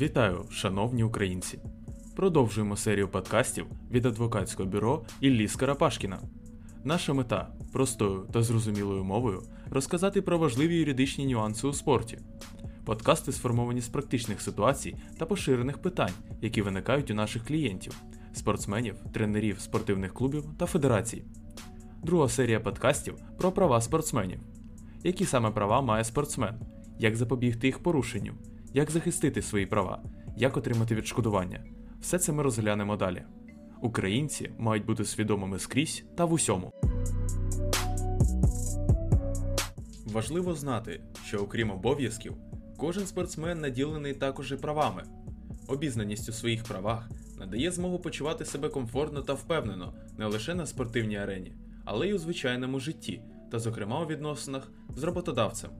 Вітаю, шановні українці! Продовжуємо серію подкастів від адвокатського бюро Іллі Скарапашкіна. Наша мета простою та зрозумілою мовою розказати про важливі юридичні нюанси у спорті. Подкасти сформовані з практичних ситуацій та поширених питань, які виникають у наших клієнтів, спортсменів, тренерів спортивних клубів та федерацій. Друга серія подкастів про права спортсменів. Які саме права має спортсмен, як запобігти їх порушенню, як захистити свої права, як отримати відшкодування. Все це ми розглянемо далі. Українці мають бути свідомими скрізь та в усьому. Важливо знати, що окрім обов'язків, кожен спортсмен наділений також і правами. Обізнаність у своїх правах надає змогу почувати себе комфортно та впевнено не лише на спортивній арені, але й у звичайному житті, та, зокрема, у відносинах з роботодавцем.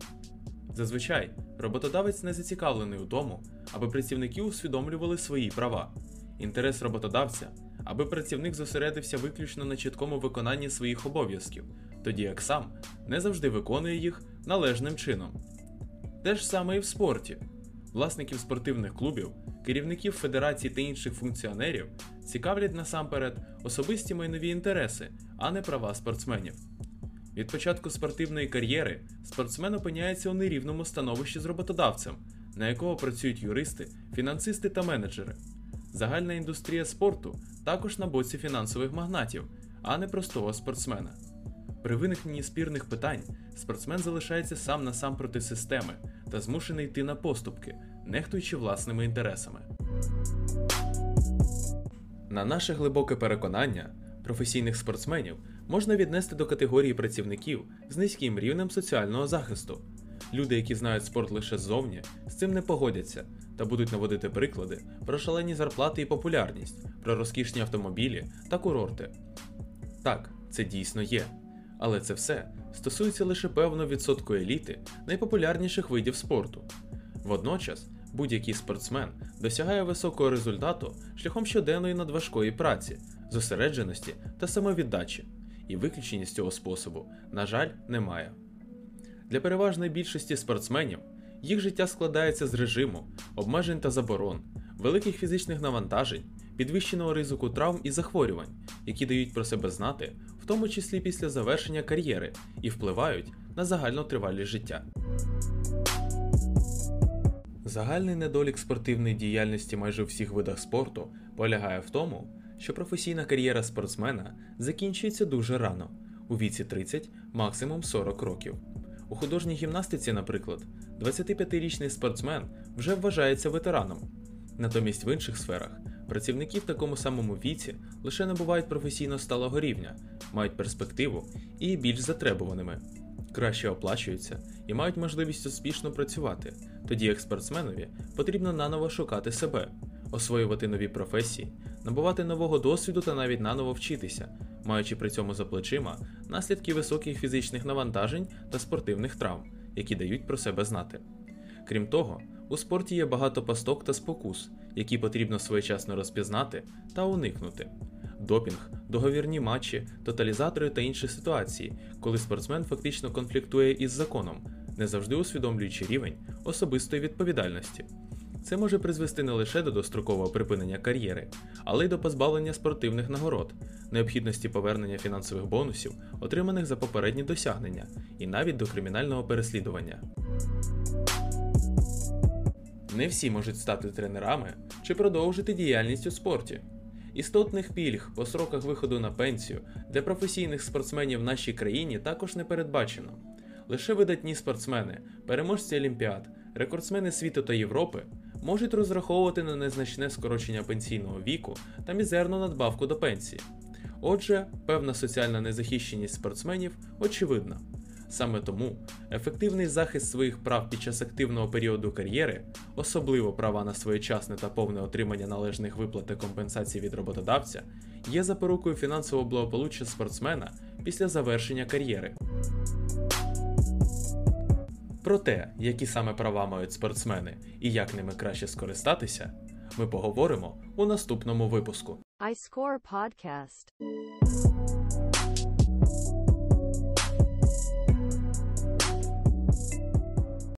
Зазвичай роботодавець не зацікавлений у тому, аби працівники усвідомлювали свої права. Інтерес роботодавця, аби працівник зосередився виключно на чіткому виконанні своїх обов'язків, тоді як сам не завжди виконує їх належним чином. Те ж саме і в спорті. Власників спортивних клубів, керівників федерацій та інших функціонерів цікавлять насамперед особисті майнові інтереси, а не права спортсменів. Від початку спортивної кар'єри спортсмен опиняється у нерівному становищі з роботодавцем, на якого працюють юристи, фінансисти та менеджери. Загальна індустрія спорту також на боці фінансових магнатів, а не простого спортсмена. При виникненні спірних питань спортсмен залишається сам на сам проти системи та змушений йти на поступки, нехтуючи власними інтересами. На наше глибоке переконання, професійних спортсменів можна віднести до категорії працівників з низьким рівнем соціального захисту. Люди, які знають спорт лише ззовні, з цим не погодяться та будуть наводити приклади про шалені зарплати і популярність, про розкішні автомобілі та курорти. Так, це дійсно є. Але це все стосується лише певного відсотку еліти найпопулярніших видів спорту. Водночас, будь-який спортсмен досягає високого результату шляхом щоденної надважкої праці, зосередженості та самовіддачі, і виключення з цього способу, на жаль, немає. Для переважної більшості спортсменів їх життя складається з режиму, обмежень та заборон, великих фізичних навантажень, підвищеного ризику травм і захворювань, які дають про себе знати, в тому числі після завершення кар'єри, і впливають на загальну тривалість життя. Загальний недолік спортивної діяльності майже у всіх видах спорту полягає в тому, що професійна кар'єра спортсмена закінчується дуже рано у віці 30, максимум 40 років. У художній гімнастиці, наприклад, 25-річний спортсмен вже вважається ветераном. Натомість в інших сферах працівники в такому самому віці лише набувають професійно сталого рівня, мають перспективу і більш затребуваними, краще оплачуються і мають можливість успішно працювати, тоді як спортсменові потрібно наново шукати себе, освоювати нові професії, набувати нового досвіду та навіть наново вчитися, маючи при цьому за плечима наслідки високих фізичних навантажень та спортивних травм, які дають про себе знати. Крім того, у спорті є багато пасток та спокус, які потрібно своєчасно розпізнати та уникнути. Допінг, договірні матчі, тоталізатори та інші ситуації, коли спортсмен фактично конфліктує із законом, не завжди усвідомлюючи рівень особистої відповідальності. Це може призвести не лише до дострокового припинення кар'єри, але й до позбавлення спортивних нагород, необхідності повернення фінансових бонусів, отриманих за попередні досягнення, і навіть до кримінального переслідування. Не всі можуть стати тренерами чи продовжити діяльність у спорті. Істотних пільг по сроках виходу на пенсію для професійних спортсменів в нашій країні також не передбачено. Лише видатні спортсмени, переможці олімпіад, рекордсмени світу та Європи можуть розраховувати на незначне скорочення пенсійного віку та мізерну надбавку до пенсії. Отже, певна соціальна незахищеність спортсменів очевидна. Саме тому ефективний захист своїх прав під час активного періоду кар'єри, особливо права на своєчасне та повне отримання належних виплат та компенсацій від роботодавця, є запорукою фінансового благополуччя спортсмена після завершення кар'єри. Про те, які саме права мають спортсмени і як ними краще скористатися, ми поговоримо у наступному випуску. iScore Podcast.